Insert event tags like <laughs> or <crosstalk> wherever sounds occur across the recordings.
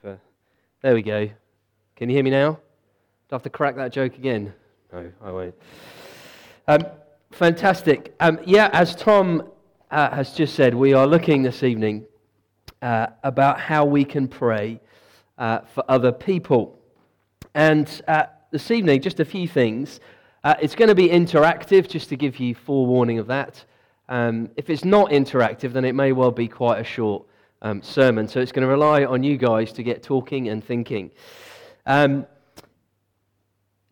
for. There we go. Can you hear me now? Do I have to crack that joke again? No, I won't. Um, fantastic. Um, yeah, as Tom uh, has just said, we are looking this evening uh, about how we can pray uh, for other people. And uh, this evening, just a few things. Uh, it's going to be interactive, just to give you forewarning of that. Um, if it's not interactive, then it may well be quite a short um, sermon. So it's going to rely on you guys to get talking and thinking. Um,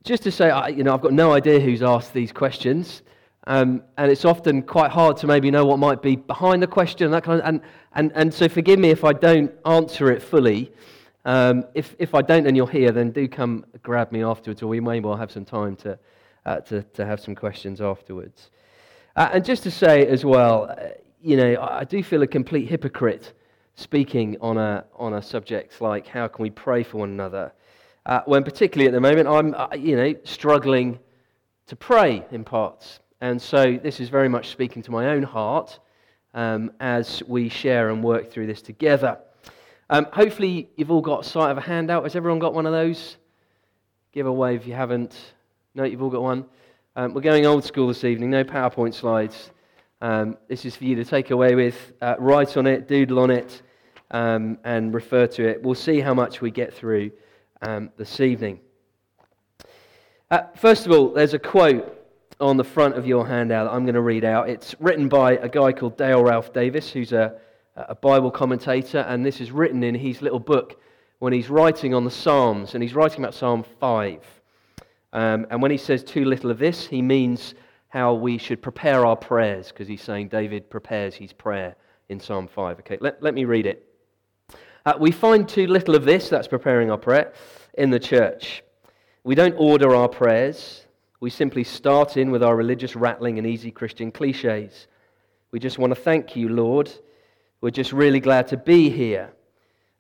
just to say, I, you know, I've got no idea who's asked these questions. Um, and it's often quite hard to maybe know what might be behind the question, and that kind of, and, and, and so forgive me if I don't answer it fully. Um, if, if I don't and you're here, then do come grab me afterwards, or we may well have some time to, uh, to, to have some questions afterwards. Uh, and just to say as well, uh, you know, I do feel a complete hypocrite speaking on a, on a subject like how can we pray for one another, uh, when particularly at the moment I'm, uh, you know, struggling to pray in parts. And so this is very much speaking to my own heart um, as we share and work through this together. Um, hopefully, you've all got sight of a handout. Has everyone got one of those? Give a wave if you haven't. No, you've all got one. Um, we're going old school this evening, no PowerPoint slides. Um, this is for you to take away with, uh, write on it, doodle on it, um, and refer to it. We'll see how much we get through um, this evening. Uh, first of all, there's a quote on the front of your handout that I'm going to read out. It's written by a guy called Dale Ralph Davis, who's a, a Bible commentator, and this is written in his little book when he's writing on the Psalms, and he's writing about Psalm 5. Um, and when he says too little of this, he means how we should prepare our prayers, because he's saying David prepares his prayer in Psalm 5. Okay, let, let me read it. Uh, we find too little of this, that's preparing our prayer, in the church. We don't order our prayers. We simply start in with our religious rattling and easy Christian cliches. We just want to thank you, Lord. We're just really glad to be here.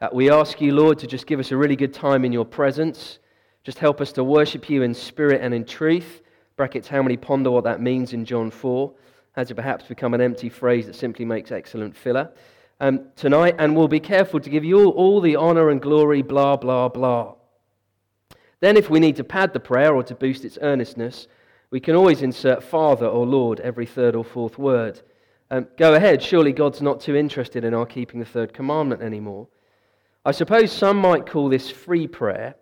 Uh, we ask you, Lord, to just give us a really good time in your presence. Just help us to worship you in spirit and in truth. Brackets, how many ponder what that means in John 4? Has it perhaps become an empty phrase that simply makes excellent filler? Um, tonight, and we'll be careful to give you all, all the honor and glory, blah, blah, blah. Then, if we need to pad the prayer or to boost its earnestness, we can always insert Father or Lord every third or fourth word. Um, go ahead, surely God's not too interested in our keeping the third commandment anymore. I suppose some might call this free prayer.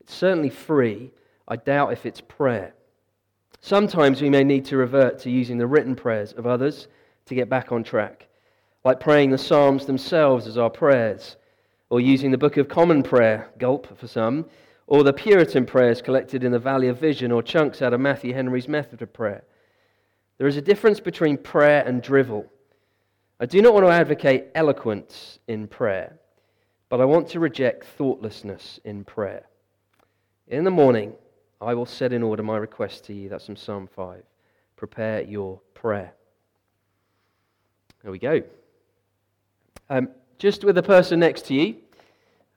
It's certainly free. I doubt if it's prayer. Sometimes we may need to revert to using the written prayers of others to get back on track, like praying the Psalms themselves as our prayers, or using the Book of Common Prayer, gulp for some, or the Puritan prayers collected in the Valley of Vision, or chunks out of Matthew Henry's method of prayer. There is a difference between prayer and drivel. I do not want to advocate eloquence in prayer, but I want to reject thoughtlessness in prayer. In the morning, I will set in order my request to you. That's from Psalm 5. Prepare your prayer. There we go. Um, just with the person next to you,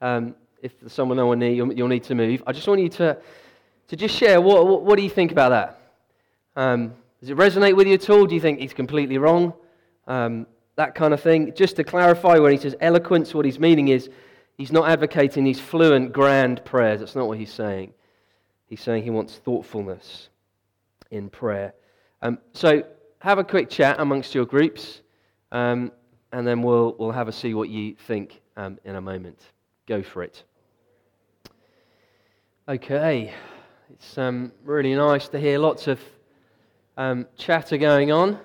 um, if someone no one near you'll, you'll, need to move. I just want you to, to just share what, what, what do you think about that? Um, does it resonate with you at all? Do you think he's completely wrong? Um, that kind of thing. Just to clarify, when he says eloquence, what he's meaning is he's not advocating these fluent, grand prayers. That's not what he's saying. He's saying he wants thoughtfulness in prayer. Um, so have a quick chat amongst your groups, um, and then we'll, we'll have a see what you think um, in a moment. Go for it. Okay, it's um, really nice to hear lots of um, chatter going on,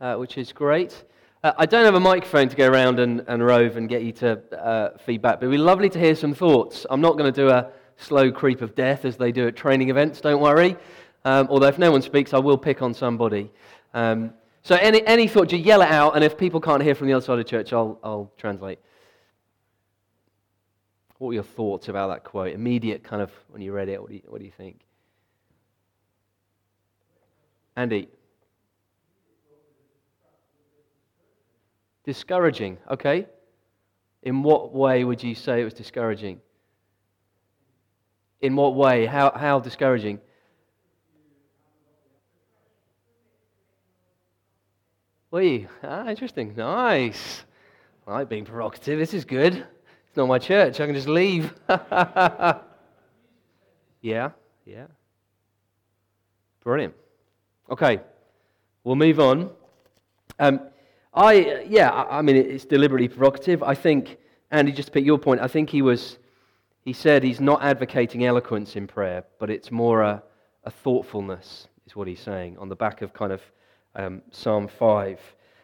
uh, which is great. Uh, I don't have a microphone to go around and, and rove and get you to uh, feedback, but it'd be lovely to hear some thoughts. I'm not going to do a slow creep of death as they do at training events, don't worry. Um, although if no one speaks, I will pick on somebody. Um, so any, any thought, just yell it out, and if people can't hear from the other side of church, I'll, I'll translate. What were your thoughts about that quote? Immediate kind of when you read it, what do you, what do you think? Andy? Discouraging, okay. In what way would you say it was discouraging? In what way? How, how discouraging? You? Ah, interesting. Nice. I like being provocative. This is good. It's not my church. I can just leave. <laughs> yeah, yeah. Brilliant. Okay, we'll move on. Um, I, yeah, I mean, it's deliberately provocative. I think, Andy, just to pick your point, I think he was, he said he's not advocating eloquence in prayer, but it's more a, a thoughtfulness, is what he's saying, on the back of kind of um, Psalm 5.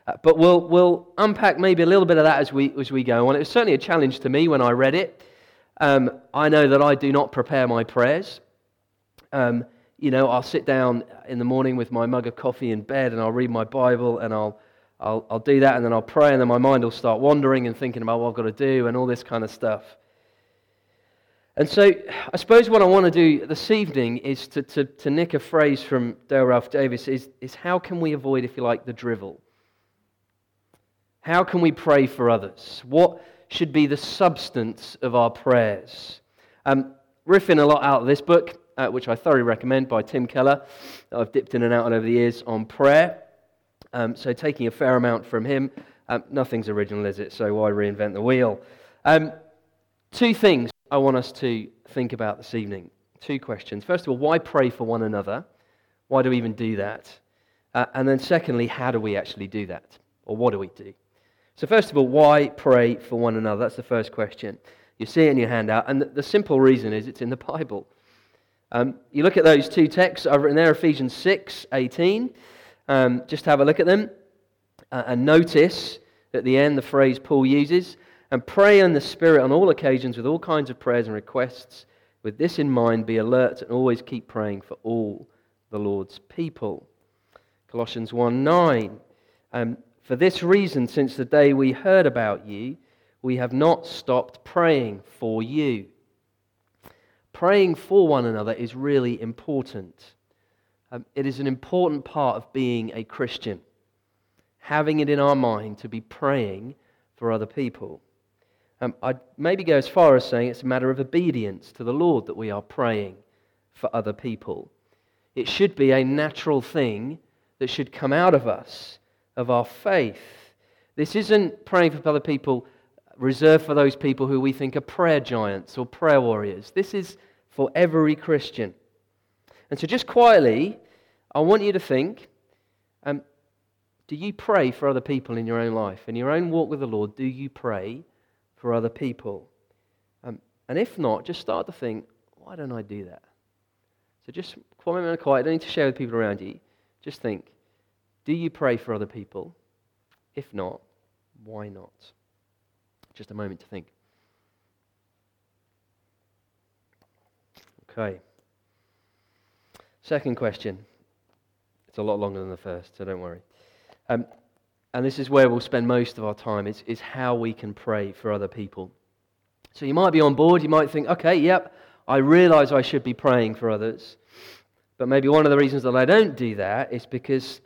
Uh, but we'll, we'll unpack maybe a little bit of that as we, as we go on. It was certainly a challenge to me when I read it. Um, I know that I do not prepare my prayers. Um, you know, I'll sit down in the morning with my mug of coffee in bed and I'll read my Bible and I'll, I'll, I'll do that and then I'll pray and then my mind will start wandering and thinking about what I've got to do and all this kind of stuff. And so I suppose what I want to do this evening is to, to, to nick a phrase from Dale Ralph Davis is, is how can we avoid, if you like, the drivel? How can we pray for others? What should be the substance of our prayers? Um, riffing a lot out of this book, uh, which I thoroughly recommend by Tim Keller, I've dipped in and out over the years on prayer. Um, so taking a fair amount from him. Um, nothing's original, is it? So why reinvent the wheel? Um, two things I want us to think about this evening. Two questions. First of all, why pray for one another? Why do we even do that? Uh, and then, secondly, how do we actually do that? Or what do we do? So, first of all, why pray for one another? That's the first question. You see it in your handout, and the simple reason is it's in the <laughs> Bible. Um, you look at those two texts I've written there, Ephesians 6 18. Um, just have a look at them uh, and notice at the end the phrase Paul uses and pray in the Spirit on all occasions with all kinds of prayers and requests. With this in mind, be alert and always keep praying for all the Lord's people. Colossians 1 9. Um, for this reason, since the day we heard about you, we have not stopped praying for you. Praying for one another is really important. Um, it is an important part of being a Christian, having it in our mind to be praying for other people. Um, I'd maybe go as far as saying it's a matter of obedience to the Lord that we are praying for other people. It should be a natural thing that should come out of us of our faith. This isn't praying for other people reserved for those people who we think are prayer giants or prayer warriors. This is for every Christian. And so, just quietly, I want you to think um, do you pray for other people in your own life? In your own walk with the Lord, do you pray for other people? Um, and if not, just start to think, why don't I do that? So, just quiet and quiet. Don't need to share with people around you. Just think, do you pray for other people? If not, why not? Just a moment to think. Okay. Second question. It's a lot longer than the first, so don't worry. Um, and this is where we'll spend most of our time, is, is how we can pray for other people. So you might be on board, you might think, okay, yep, I realize I should be praying for others. But maybe one of the reasons that I don't do that is because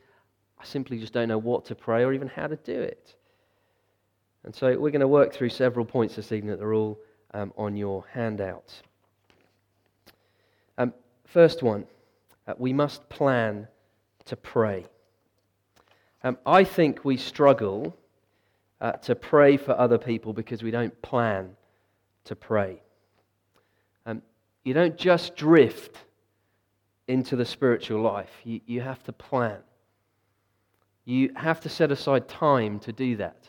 I simply just don't know what to pray or even how to do it. And so we're going to work through several points this evening that are all um, on your handouts. Um, first one, uh, we must plan to pray. Um, I think we struggle uh, to pray for other people because we don't plan to pray. Um, you don't just drift into the spiritual life, you, you have to plan. You have to set aside time to do that.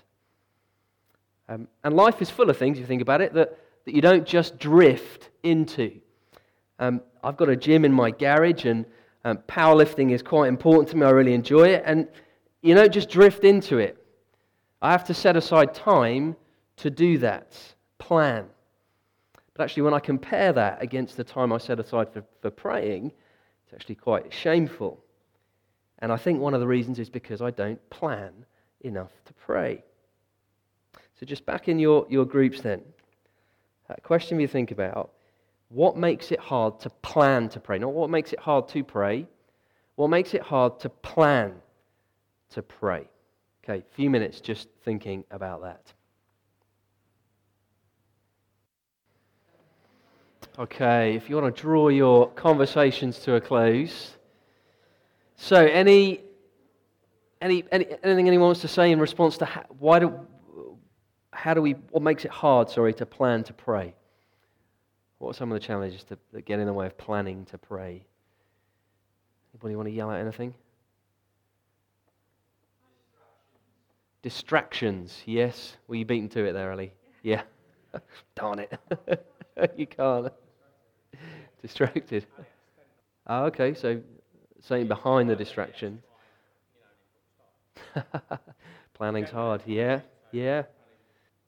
Um, and life is full of things, if you think about it, that, that you don't just drift into. Um, I've got a gym in my garage, and um, powerlifting is quite important to me. I really enjoy it. And you don't just drift into it. I have to set aside time to do that, plan. But actually, when I compare that against the time I set aside for, for praying, it's actually quite shameful. And I think one of the reasons is because I don't plan enough to pray. So, just back in your, your groups then, a question you think about what makes it hard to plan to pray? Not what makes it hard to pray, what makes it hard to plan to pray? Okay, a few minutes just thinking about that. Okay, if you want to draw your conversations to a close. So, any, any, any anything anyone wants to say in response to how, why do, how do we, what makes it hard, sorry, to plan to pray? What are some of the challenges to, that get in the way of planning to pray? Anybody want to yell out anything? Distractions, yes. Were you beaten to it there, Ali? Yeah. <laughs> Darn it. <laughs> you can't. Distracted. Oh, okay, so something behind the distraction. <laughs> Planning's hard. Yeah, yeah.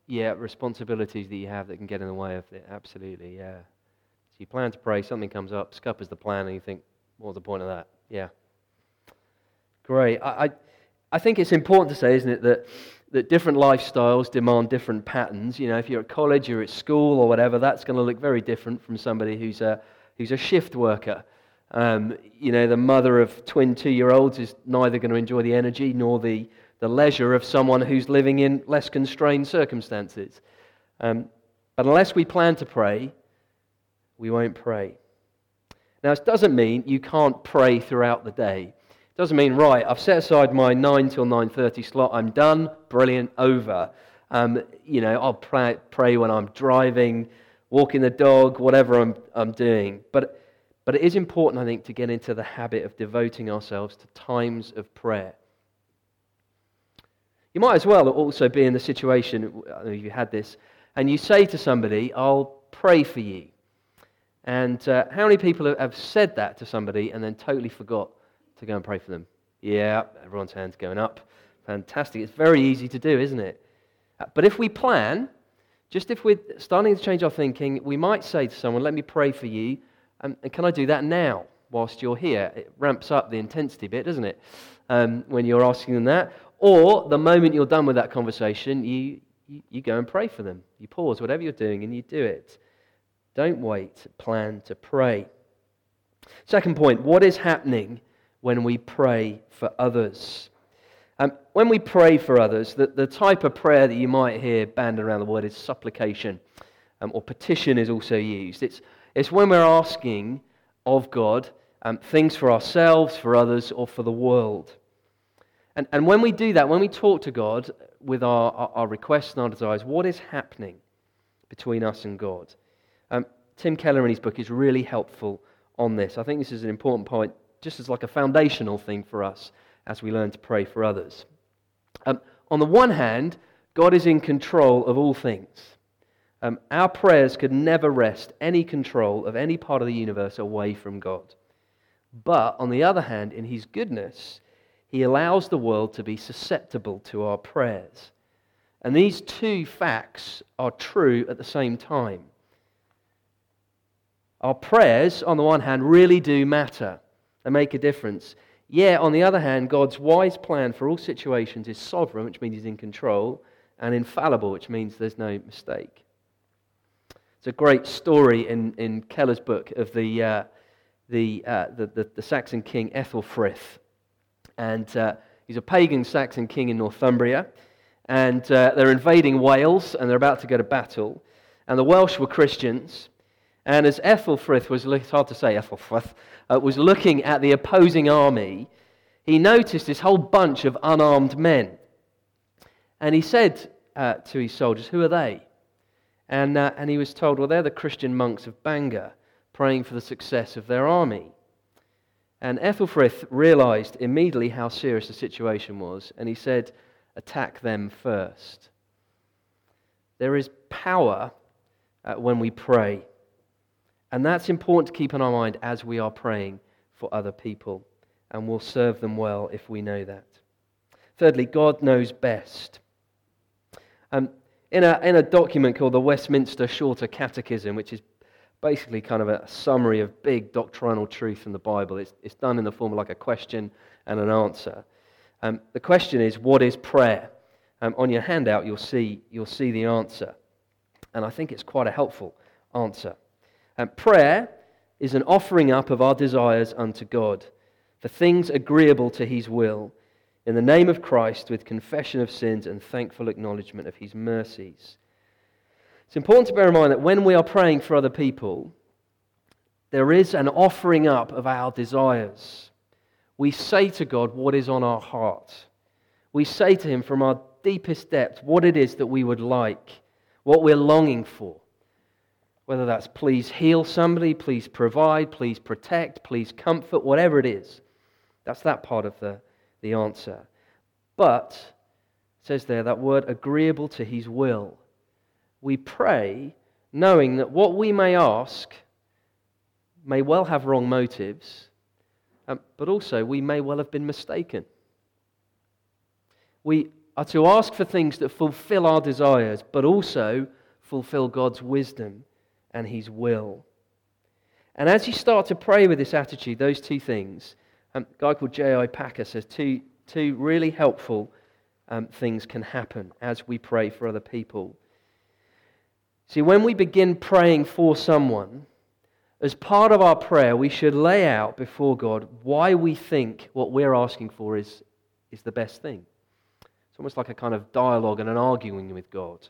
Yeah, responsibilities that you have that can get in the way of it. Absolutely, yeah. So you plan to pray, something comes up, scuppers the plan, and you think, what's the point of that? Yeah. Great. I, I, I think it's important to say, isn't it, that, that different lifestyles demand different patterns. You know, if you're at college, you're at school, or whatever, that's going to look very different from somebody who's a, who's a shift worker. Um, you know, the mother of twin two year olds is neither going to enjoy the energy nor the, the leisure of someone who's living in less constrained circumstances. Um, but unless we plan to pray, we won't pray. Now, this doesn't mean you can't pray throughout the day. Doesn't mean, right, I've set aside my 9 till 9.30 slot, I'm done, brilliant, over. Um, you know, I'll pray, pray, when I'm driving, walking the dog, whatever I'm, I'm doing. But, but it is important, I think, to get into the habit of devoting ourselves to times of prayer. You might as well also be in the situation, if you had this, and you say to somebody, I'll pray for you. And uh, how many people have said that to somebody and then totally forgot to go and pray for them. Yeah, everyone's hands going up. Fantastic. It's very easy to do, isn't it? Uh, but if we plan, just if we're starting to change our thinking, we might say to someone, Let me pray for you. Um, and can I do that now whilst you're here? It ramps up the intensity bit, doesn't it? Um, when you're asking them that. Or the moment you're done with that conversation, you, you, you go and pray for them. You pause, whatever you're doing, and you do it. Don't wait. Plan to pray. Second point what is happening when we pray for others. Um, when we pray for others, the, the type of prayer that you might hear banded around the word is supplication, um, or petition is also used. It's, it's when we're asking of God um, things for ourselves, for others, or for the world. And, and when we do that, when we talk to God with our, our, our requests and our desires, what is happening between us and God? Um, Tim Keller in his book is really helpful on this. I think this is an important point just as like a foundational thing for us as we learn to pray for others. Um, on the one hand, God is in control of all things. Um, our prayers could never wrest any control of any part of the universe away from God. But on the other hand, in His goodness, He allows the world to be susceptible to our prayers. And these two facts are true at the same time. Our prayers, on the one hand, really do matter and make a difference. Yet, on the other hand, God's wise plan for all situations is sovereign, which means he's in control, and infallible, which means there's no mistake. It's a great story in, in Keller's book of the, uh, the, uh, the, the, the, Saxon king Ethelfrith. And uh, he's a pagan Saxon king in Northumbria. And uh, they're invading Wales, and they're about to go to battle. And the Welsh were Christians. And as Ethelfrith was, it's hard to say Ethelfrith, uh, was looking at the opposing army, he noticed this whole bunch of unarmed men. And he said uh, to his soldiers, Who are they? And, uh, and he was told, Well, they're the Christian monks of Bangor, praying for the success of their army. And Ethelfrith realized immediately how serious the situation was, and he said, Attack them first. There is power uh, when we pray. And that's important to keep in our mind as we are praying for other people. And we'll serve them well if we know that. Thirdly, God knows best. Um, in, a, in a document called the Westminster Shorter Catechism, which is basically kind of a summary of big doctrinal truth in the Bible, it's, it's done in the form of like a question and an answer. Um, the question is, what is prayer? Um, on your handout, you'll see, you'll see the answer. And I think it's quite a helpful answer. And prayer is an offering up of our desires unto God for things agreeable to his will in the name of Christ with confession of sins and thankful acknowledgement of his mercies. It's important to bear in mind that when we are praying for other people, there is an offering up of our desires. We say to God what is on our heart. We say to him from our deepest depths what it is that we would like, what we're longing for. Whether that's please heal somebody, please provide, please protect, please comfort, whatever it is. That's that part of the, the answer. But, says there, that word agreeable to his will. We pray knowing that what we may ask may well have wrong motives, um, but also we may well have been mistaken. We are to ask for things that fulfill our desires, but also fulfill God's wisdom and his will. And as you start to pray with this attitude, those two things, um, a guy called J.I. Packer says two, two really helpful um, things can happen as we pray for other people. See, when we begin praying for someone, as part of our prayer, we should lay out before God why we think what we're asking for is, is the best thing. It's almost like a kind of dialogue and an arguing with God.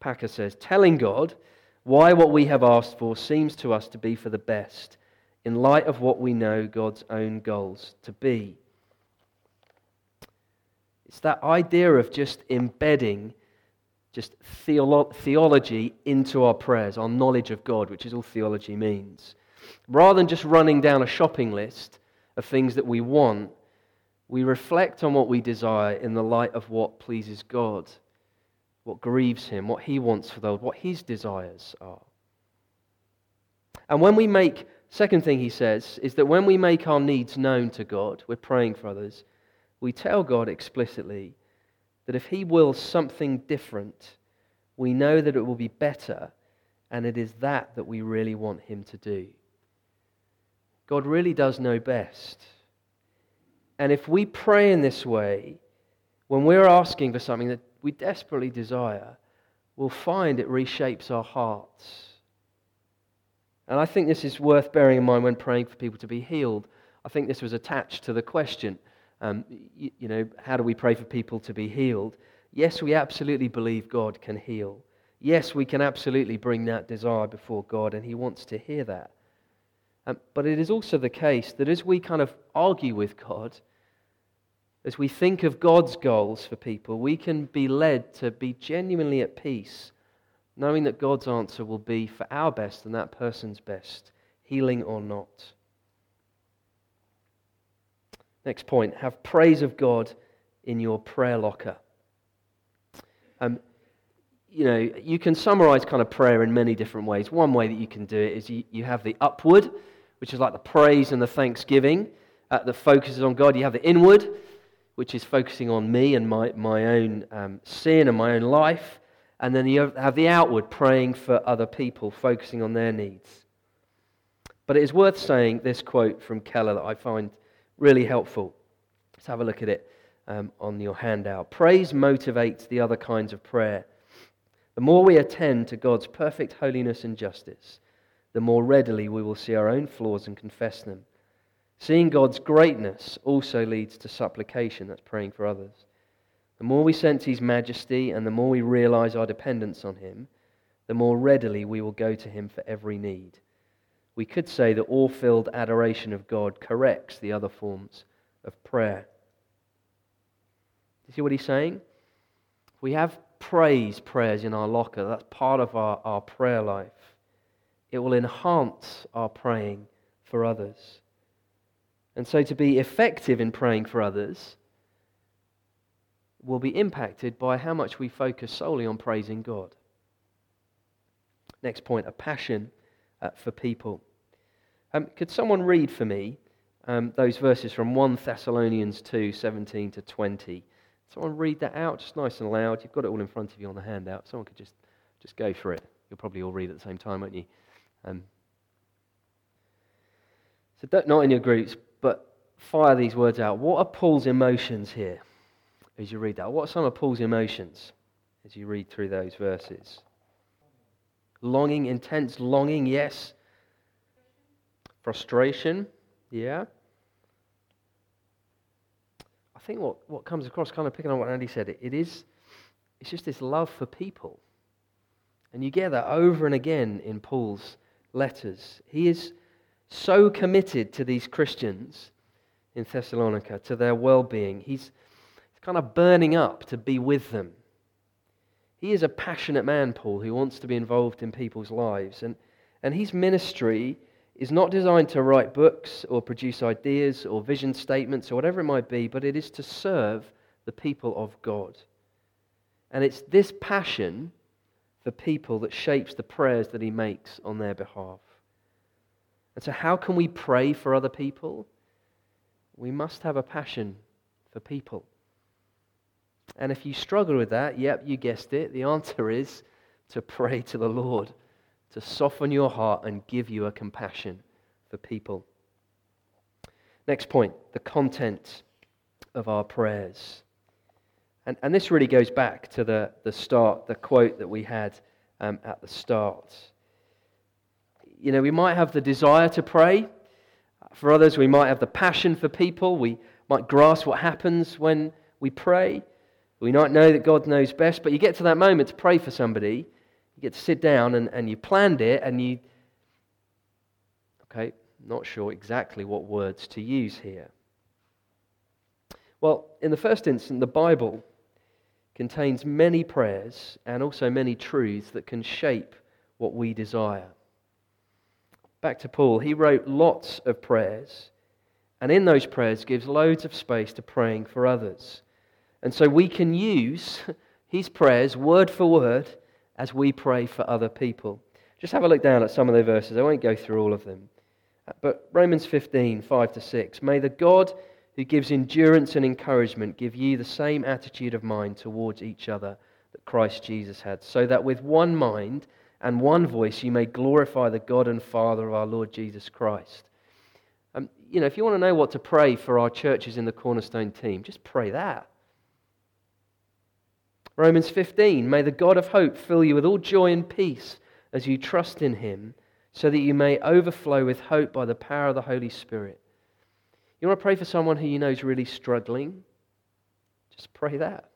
Packer says, telling God why what we have asked for seems to us to be for the best in light of what we know God's own goals to be. It's that idea of just embedding just theolo- theology into our prayers, our knowledge of God, which is all theology means. Rather than just running down a shopping list of things that we want, we reflect on what we desire in the light of what pleases God what grieves him, what he wants for the those, what his desires are. And when we make, second thing he says, is that when we make our needs known to God, we're praying for others, we tell God explicitly that if he wills something different, we know that it will be better, and it is that that we really want him to do. God really does know best. And if we pray in this way, when we're asking for something that we desperately desire, we'll find it reshapes our hearts. And I think this is worth bearing in mind when praying for people to be healed. I think this was attached to the question um, you, you know, how do we pray for people to be healed? Yes, we absolutely believe God can heal. Yes, we can absolutely bring that desire before God, and He wants to hear that. Um, but it is also the case that as we kind of argue with God, as we think of God's goals for people, we can be led to be genuinely at peace, knowing that God's answer will be for our best and that person's best, healing or not. Next point have praise of God in your prayer locker. Um, you know, you can summarize kind of prayer in many different ways. One way that you can do it is you, you have the upward, which is like the praise and the thanksgiving uh, that focuses on God. You have the inward, which is focusing on me and my, my own um, sin and my own life. And then you have the outward, praying for other people, focusing on their needs. But it is worth saying this quote from Keller that I find really helpful. Let's have a look at it um, on your handout. Praise motivates the other kinds of prayer. The more we attend to God's perfect holiness and justice, the more readily we will see our own flaws and confess them Seeing God's greatness also leads to supplication, that's praying for others. The more we sense His majesty and the more we realize our dependence on Him, the more readily we will go to Him for every need. We could say that awe filled adoration of God corrects the other forms of prayer. Do you see what he's saying? We have praise prayers in our locker. That's part of our, our prayer life. It will enhance our praying for others. And so to be effective in praying for others will be impacted by how much we focus solely on praising God. Next point a passion uh, for people. Um, could someone read for me um, those verses from 1 Thessalonians 2 17 to 20? Someone read that out just nice and loud. You've got it all in front of you on the handout. Someone could just, just go for it. You'll probably all read at the same time, won't you? Um, so, not in your groups, but fire these words out. What are Paul's emotions here as you read that? What are some of Paul's emotions as you read through those verses? Longing, intense longing, yes. Frustration, yeah. I think what, what comes across, kind of picking on what Andy said, it, it is it's just this love for people. And you get that over and again in Paul's letters. He is so committed to these Christians in Thessalonica, to their well being. He's kind of burning up to be with them. He is a passionate man, Paul, who wants to be involved in people's lives. And, and his ministry is not designed to write books or produce ideas or vision statements or whatever it might be, but it is to serve the people of God. And it's this passion for people that shapes the prayers that he makes on their behalf. And so, how can we pray for other people? We must have a passion for people. And if you struggle with that, yep, you guessed it, the answer is to pray to the Lord to soften your heart and give you a compassion for people. Next point the content of our prayers. And, and this really goes back to the, the start, the quote that we had um, at the start. You know, we might have the desire to pray. For others, we might have the passion for people. We might grasp what happens when we pray. We might know that God knows best, but you get to that moment to pray for somebody, you get to sit down and, and you planned it and you, okay, not sure exactly what words to use here. Well, in the first instance, the Bible contains many prayers and also many truths that can shape what we desire. Back to Paul, he wrote lots of prayers, and in those prayers gives loads of space to praying for others. And so we can use <laughs> his prayers word for word as we pray for other people. Just have a look down at some of the verses. I won't go through all of them. But Romans 15, 5 to 6. May the God who gives endurance and encouragement give ye the same attitude of mind towards each other that Christ Jesus had, so that with one mind and one voice you may glorify the God and Father of our Lord Jesus Christ. Um, you know, if you want to know what to pray for our churches in the Cornerstone team, just pray that. Romans 15, may the God of hope fill you with all joy and peace as you trust in him, so that you may overflow with hope by the power of the Holy Spirit. You want to pray for someone who you know is really struggling? Just pray that.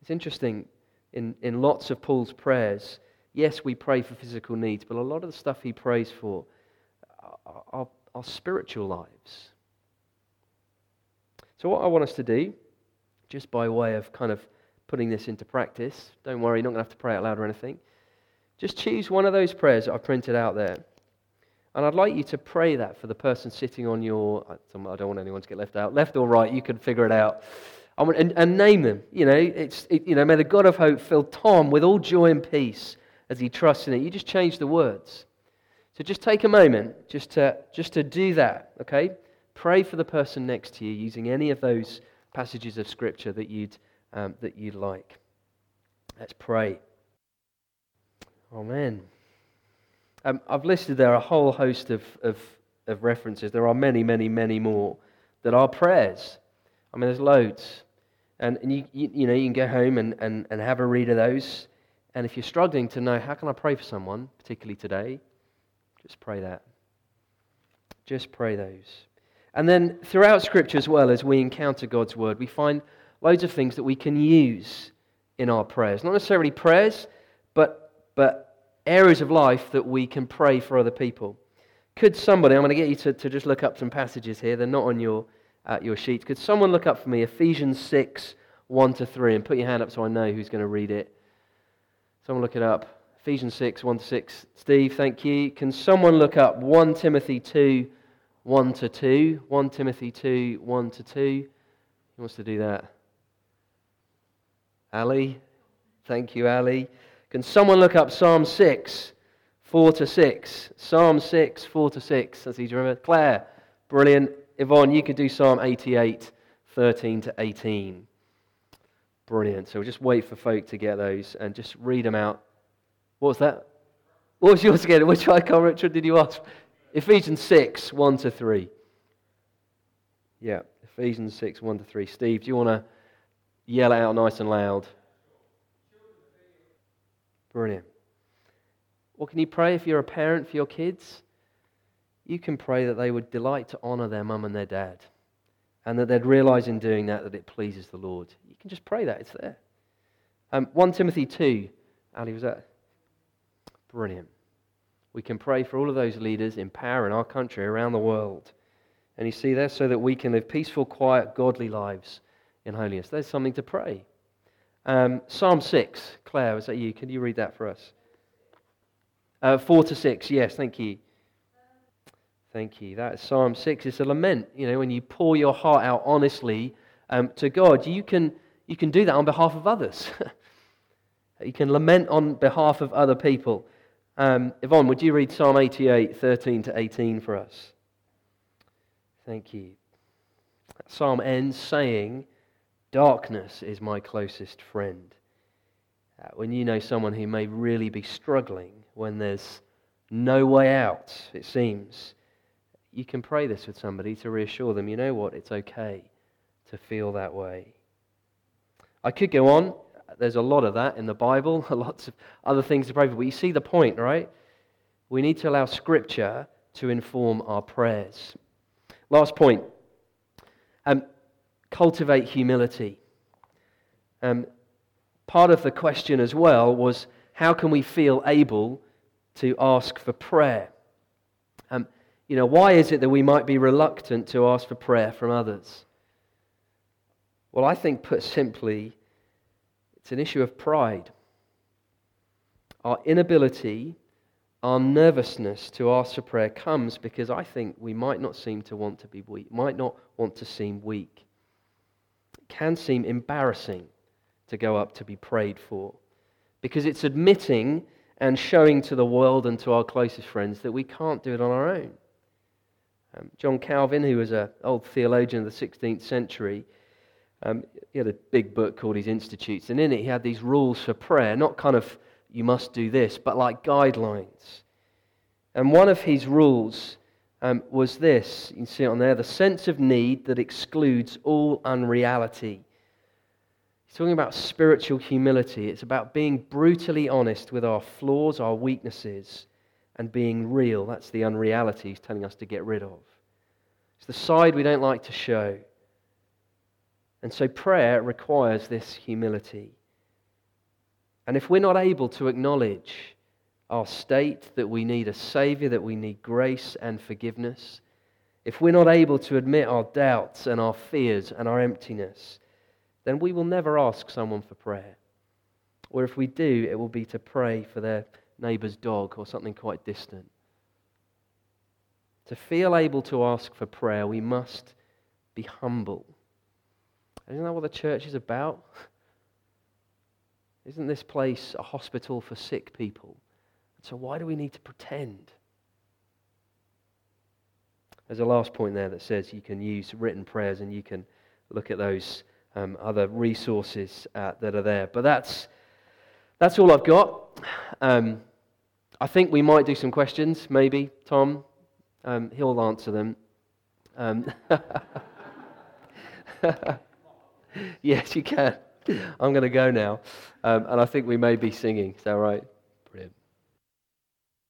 It's interesting, in, in lots of Paul's prayers, yes, we pray for physical needs, but a lot of the stuff he prays for are, are, are spiritual lives. So, what I want us to do just by way of kind of putting this into practice. Don't worry, you're not going to have to pray out loud or anything. Just choose one of those prayers that I've printed out there. And I'd like you to pray that for the person sitting on your, I don't want anyone to get left out, left or right, you can figure it out. And, and name them. You know, it's, it, you know, may the God of hope fill Tom with all joy and peace as he trusts in it. You just change the words. So just take a moment just to, just to do that, okay? Pray for the person next to you using any of those passages of Scripture that you'd, um, that you'd like. Let's pray. Amen. Um, I've listed there a whole host of, of, of references. There are many, many, many more that are prayers. I mean, there's loads. And, and you, you, you, know, you can go home and, and, and have a read of those. And if you're struggling to know how can I pray for someone, particularly today, just pray that. Just pray those. And then throughout Scripture as well, as we encounter God's Word, we find loads of things that we can use in our prayers. Not necessarily prayers, but, but areas of life that we can pray for other people. Could somebody, I'm going to get you to, to just look up some passages here, they're not on your, uh, your sheets. Could someone look up for me Ephesians 6, 1 to 3, and put your hand up so I know who's going to read it? Someone look it up. Ephesians 6, 1 to 6. Steve, thank you. Can someone look up 1 Timothy 2, 1 to 2. 1 Timothy 2, 1 to 2. Who wants to do that? Ali? Thank you, Ali. Can someone look up Psalm 6, 4 to 6? Psalm 6, 4 to 6. That's easy to remember. Claire, brilliant. Yvonne, you could do Psalm 88, 13 to 18. Brilliant. So we'll just wait for folk to get those and just read them out. What was that? What was yours again? Which icon, Richard, did you ask? Ephesians 6, 1 to 3. Yeah, Ephesians 6, 1 to 3. Steve, do you want to yell out nice and loud? Brilliant. What can you pray if you're a parent for your kids? You can pray that they would delight to honor their mum and their dad, and that they'd realize in doing that that it pleases the Lord. You can just pray that, it's there. Um, 1 Timothy 2. Ali, was that? Brilliant. We can pray for all of those leaders in power in our country, around the world. And you see there, so that we can live peaceful, quiet, godly lives in holiness. There's something to pray. Um, Psalm 6, Claire, is that you? Can you read that for us? Uh, 4 to 6, yes, thank you. Thank you. That is Psalm 6. It's a lament. You know, when you pour your heart out honestly um, to God, you can, you can do that on behalf of others. <laughs> you can lament on behalf of other people. Um, Yvonne, would you read Psalm 88, 13 to 18 for us? Thank you. Psalm ends saying, Darkness is my closest friend. Uh, when you know someone who may really be struggling, when there's no way out, it seems, you can pray this with somebody to reassure them, you know what, it's okay to feel that way. I could go on. There's a lot of that in the Bible, <laughs> lots of other things to pray for. But you see the point, right? We need to allow Scripture to inform our prayers. Last point um, cultivate humility. Um, part of the question as well was how can we feel able to ask for prayer? Um, you know, why is it that we might be reluctant to ask for prayer from others? Well, I think, put simply, it's an issue of pride. Our inability, our nervousness to ask for prayer comes because I think we might not seem to want to be weak, might not want to seem weak. It can seem embarrassing to go up to be prayed for because it's admitting and showing to the world and to our closest friends that we can't do it on our own. Um, John Calvin, who was an old theologian of the 16th century, um, he had a big book called his Institutes, and in it he had these rules for prayer, not kind of you must do this, but like guidelines. And one of his rules um, was this you can see it on there the sense of need that excludes all unreality. He's talking about spiritual humility. It's about being brutally honest with our flaws, our weaknesses, and being real. That's the unreality he's telling us to get rid of. It's the side we don't like to show. And so prayer requires this humility. And if we're not able to acknowledge our state, that we need a Savior, that we need grace and forgiveness, if we're not able to admit our doubts and our fears and our emptiness, then we will never ask someone for prayer. Or if we do, it will be to pray for their neighbour's dog or something quite distant. To feel able to ask for prayer, we must be humble isn't that what the church is about? <laughs> Isn't this place a hospital for sick people? So why do we need to pretend? There's a last point there that says you can use written prayers and you can look at those um, other resources uh, that are there. But that's, that's all I've got. Um, I think we might do some questions, maybe. Tom, um, he'll answer them. Um, <laughs> yes, you can. I'm going to go now. Um, and I think we may be singing. Is that right?